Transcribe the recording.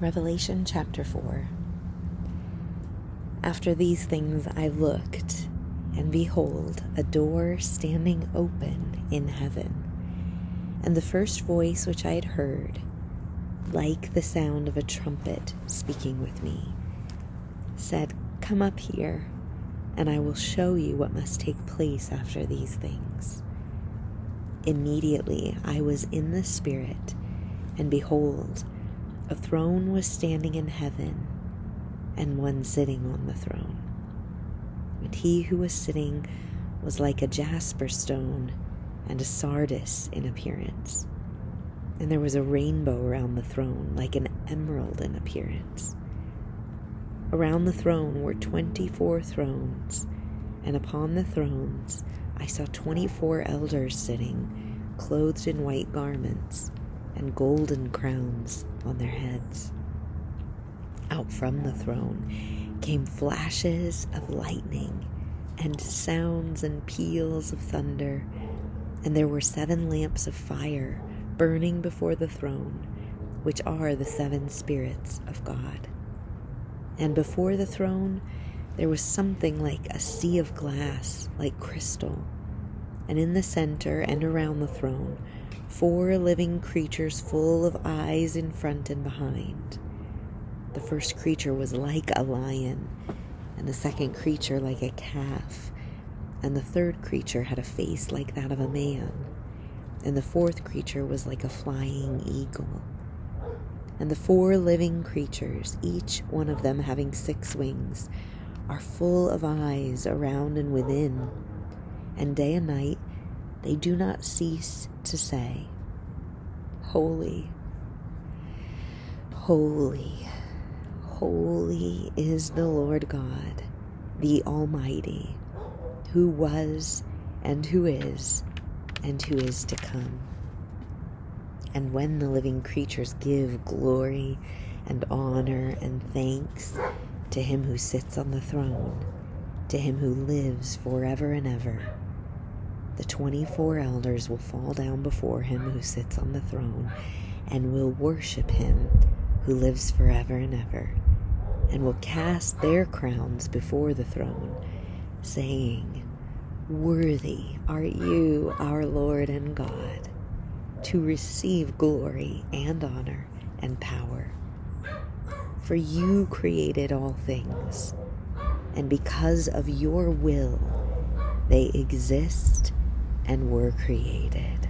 Revelation chapter 4 After these things I looked, and behold, a door standing open in heaven. And the first voice which I had heard, like the sound of a trumpet speaking with me, said, Come up here, and I will show you what must take place after these things. Immediately I was in the Spirit, and behold, a throne was standing in heaven, and one sitting on the throne. And he who was sitting was like a jasper stone and a sardius in appearance. And there was a rainbow around the throne, like an emerald in appearance. Around the throne were twenty four thrones, and upon the thrones I saw twenty four elders sitting, clothed in white garments and golden crowns on their heads. Out from the throne came flashes of lightning and sounds and peals of thunder, and there were seven lamps of fire burning before the throne, which are the seven spirits of God. And before the throne there was something like a sea of glass, like crystal, and in the center and around the throne four living creatures full of eyes in front and behind. The first creature was like a lion, and the second creature like a calf, and the third creature had a face like that of a man, and the fourth creature was like a flying eagle. And the four living creatures, each one of them having six wings, are full of eyes around and within, and day and night they do not cease to say, Holy, holy, holy is the Lord God, the Almighty, who was and who is and who is to come. And when the living creatures give glory and honor and thanks to him who sits on the throne, to him who lives forever and ever, the 24 elders will fall down before him who sits on the throne and will worship him who lives forever and ever, and will cast their crowns before the throne, saying, Worthy are you, our Lord and God, to receive glory and honor and power. For you created all things, and because of your will, they exist and were created.